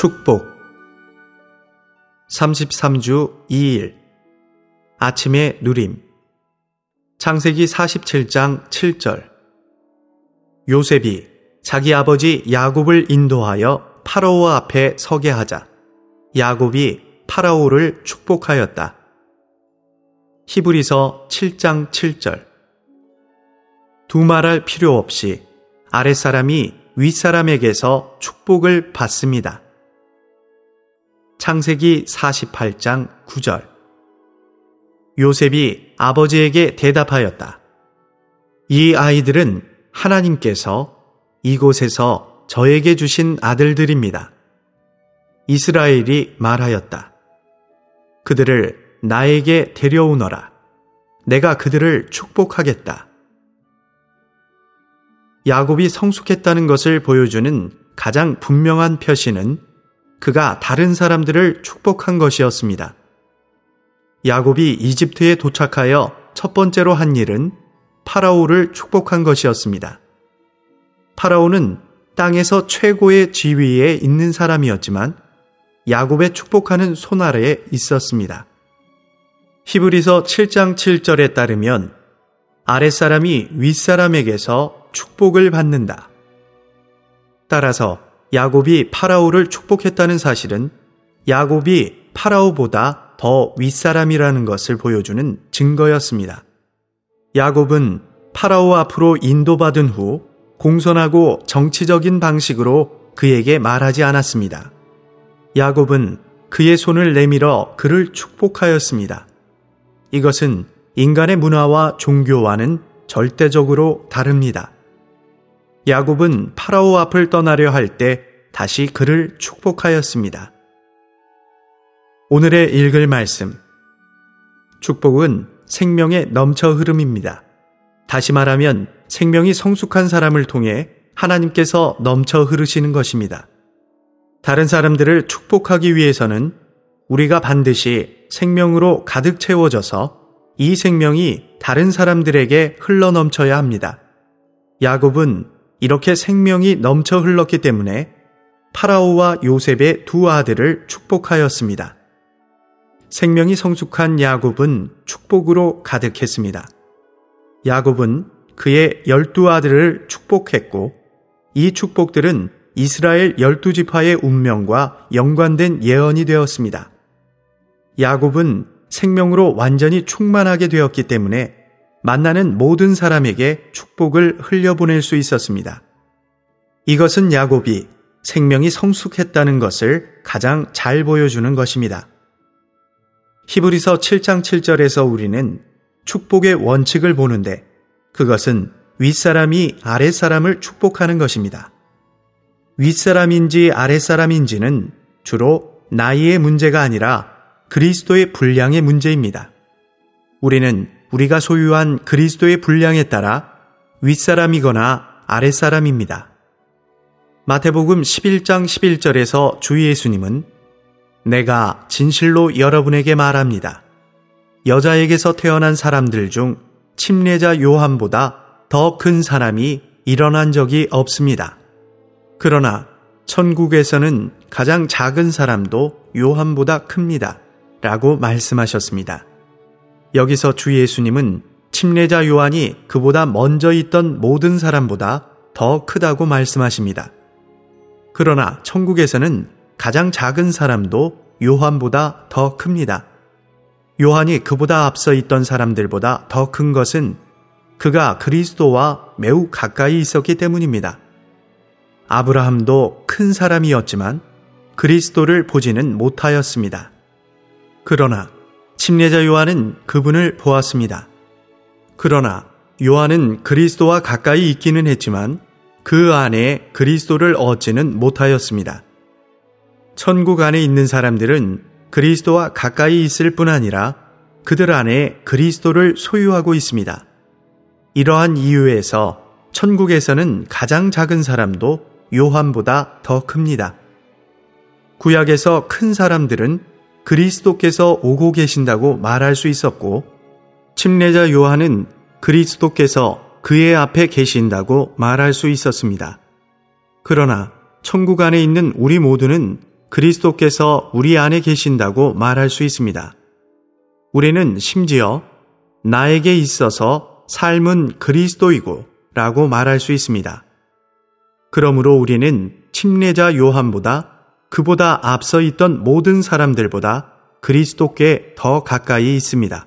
축복. 33주 2일. 아침의 누림. 창세기 47장 7절. 요셉이 자기 아버지 야곱을 인도하여 파라오 앞에 서게 하자 야곱이 파라오를 축복하였다. 히브리서 7장 7절. 두말할 필요 없이 아랫사람이 윗사람에게서 축복을 받습니다. 창세기 48장 9절 요셉이 아버지에게 대답하였다. 이 아이들은 하나님께서 이곳에서 저에게 주신 아들들입니다. 이스라엘이 말하였다. 그들을 나에게 데려오너라. 내가 그들을 축복하겠다. 야곱이 성숙했다는 것을 보여주는 가장 분명한 표시는 그가 다른 사람들을 축복한 것이었습니다. 야곱이 이집트에 도착하여 첫 번째로 한 일은 파라오를 축복한 것이었습니다. 파라오는 땅에서 최고의 지위에 있는 사람이었지만 야곱의 축복하는 손 아래에 있었습니다. 히브리서 7장 7절에 따르면 아랫사람이 윗사람에게서 축복을 받는다. 따라서 야곱이 파라오를 축복했다는 사실은 야곱이 파라오보다 더 윗사람이라는 것을 보여주는 증거였습니다. 야곱은 파라오 앞으로 인도받은 후 공손하고 정치적인 방식으로 그에게 말하지 않았습니다. 야곱은 그의 손을 내밀어 그를 축복하였습니다. 이것은 인간의 문화와 종교와는 절대적으로 다릅니다. 야곱은 파라오 앞을 떠나려 할 때 다시 그를 축복하였습니다. 오늘의 읽을 말씀. 축복은 생명의 넘쳐 흐름입니다. 다시 말하면 생명이 성숙한 사람을 통해 하나님께서 넘쳐 흐르시는 것입니다. 다른 사람들을 축복하기 위해서는 우리가 반드시 생명으로 가득 채워져서 이 생명이 다른 사람들에게 흘러 넘쳐야 합니다. 야곱은 이렇게 생명이 넘쳐 흘렀기 때문에 파라오와 요셉의 두 아들을 축복하였습니다. 생명이 성숙한 야곱은 축복으로 가득했습니다. 야곱은 그의 열두 아들을 축복했고 이 축복들은 이스라엘 열두 지파의 운명과 연관된 예언이 되었습니다. 야곱은 생명으로 완전히 충만하게 되었기 때문에 만나는 모든 사람에게 축복을 흘려보낼 수 있었습니다. 이것은 야곱이 생명이 성숙했다는 것을 가장 잘 보여주는 것입니다. 히브리서 7장 7절에서 우리는 축복의 원칙을 보는데 그것은 윗사람이 아랫사람을 축복하는 것입니다. 윗사람인지 아랫사람인지는 주로 나이의 문제가 아니라 그리스도의 분량의 문제입니다. 우리는 우리가 소유한 그리스도의 분량에 따라 윗사람이거나 아랫사람입니다. 마태복음 11장 11절에서 주 예수님은 내가 진실로 여러분에게 말합니다. 여자에게서 태어난 사람들 중 침례자 요한보다 더 큰 사람이 일어난 적이 없습니다. 그러나 천국에서는 가장 작은 사람도 요한보다 큽니다. 라고 말씀하셨습니다. 여기서 주 예수님은 침례자 요한이 그보다 먼저 있던 모든 사람보다 더 크다고 말씀하십니다. 그러나 천국에서는 가장 작은 사람도 요한보다 더 큽니다. 요한이 그보다 앞서 있던 사람들보다 더 큰 것은 그가 그리스도와 매우 가까이 있었기 때문입니다. 아브라함도 큰 사람이었지만 그리스도를 보지는 못하였습니다. 그러나 침례자 요한은 그분을 보았습니다. 그러나 요한은 그리스도와 가까이 있기는 했지만 그 안에 그리스도를 얻지는 못하였습니다. 천국 안에 있는 사람들은 그리스도와 가까이 있을 뿐 아니라 그들 안에 그리스도를 소유하고 있습니다. 이러한 이유에서 천국에서는 가장 작은 사람도 요한보다 더 큽니다. 구약에서 큰 사람들은 그리스도께서 오고 계신다고 말할 수 있었고, 침례자 요한은 그리스도께서 그의 앞에 계신다고 말할 수 있었습니다. 그러나 천국 안에 있는 우리 모두는 그리스도께서 우리 안에 계신다고 말할 수 있습니다. 우리는 심지어 나에게 있어서 삶은 그리스도이고 라고 말할 수 있습니다. 그러므로 우리는 침례자 요한보다 그보다 앞서 있던 모든 사람들보다 그리스도께 더 가까이 있습니다.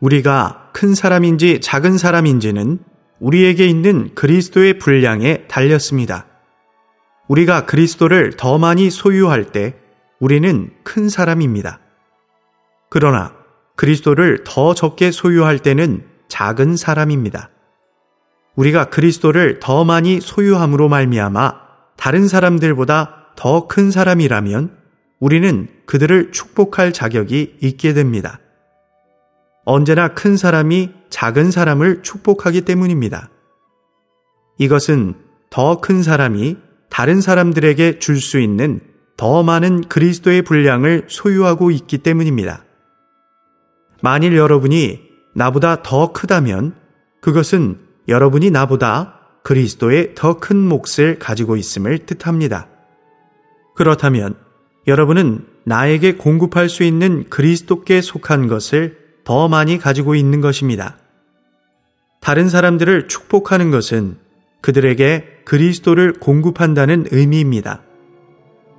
우리가 큰 사람인지 작은 사람인지는 우리에게 있는 그리스도의 분량에 달렸습니다. 우리가 그리스도를 더 많이 소유할 때 우리는 큰 사람입니다. 그러나 그리스도를 더 적게 소유할 때는 작은 사람입니다. 우리가 그리스도를 더 많이 소유함으로 말미암아 다른 사람들보다 더 큰 사람이라면 우리는 그들을 축복할 자격이 있게 됩니다. 언제나 큰 사람이 작은 사람을 축복하기 때문입니다. 이것은 더 큰 사람이 다른 사람들에게 줄 수 있는 더 많은 그리스도의 분량을 소유하고 있기 때문입니다. 만일 여러분이 나보다 더 크다면 그것은 여러분이 나보다 그리스도의 더 큰 몫을 가지고 있음을 뜻합니다. 그렇다면 여러분은 나에게 공급할 수 있는 그리스도께 속한 것을 더 많이 가지고 있는 것입니다. 다른 사람들을 축복하는 것은 그들에게 그리스도를 공급한다는 의미입니다.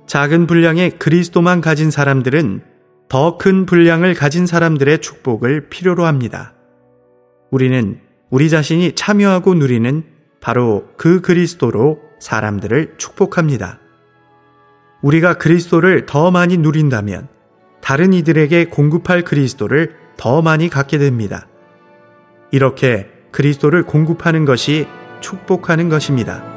작은 분량의 그리스도만 가진 사람들은 더 큰 분량을 가진 사람들의 축복을 필요로 합니다. 우리는 우리 자신이 참여하고 누리는 바로 그 그리스도로 사람들을 축복합니다. 우리가 그리스도를 더 많이 누린다면 다른 이들에게 공급할 그리스도를 더 많이 갖게 됩니다. 이렇게 그리스도를 공급하는 것이 축복하는 것입니다.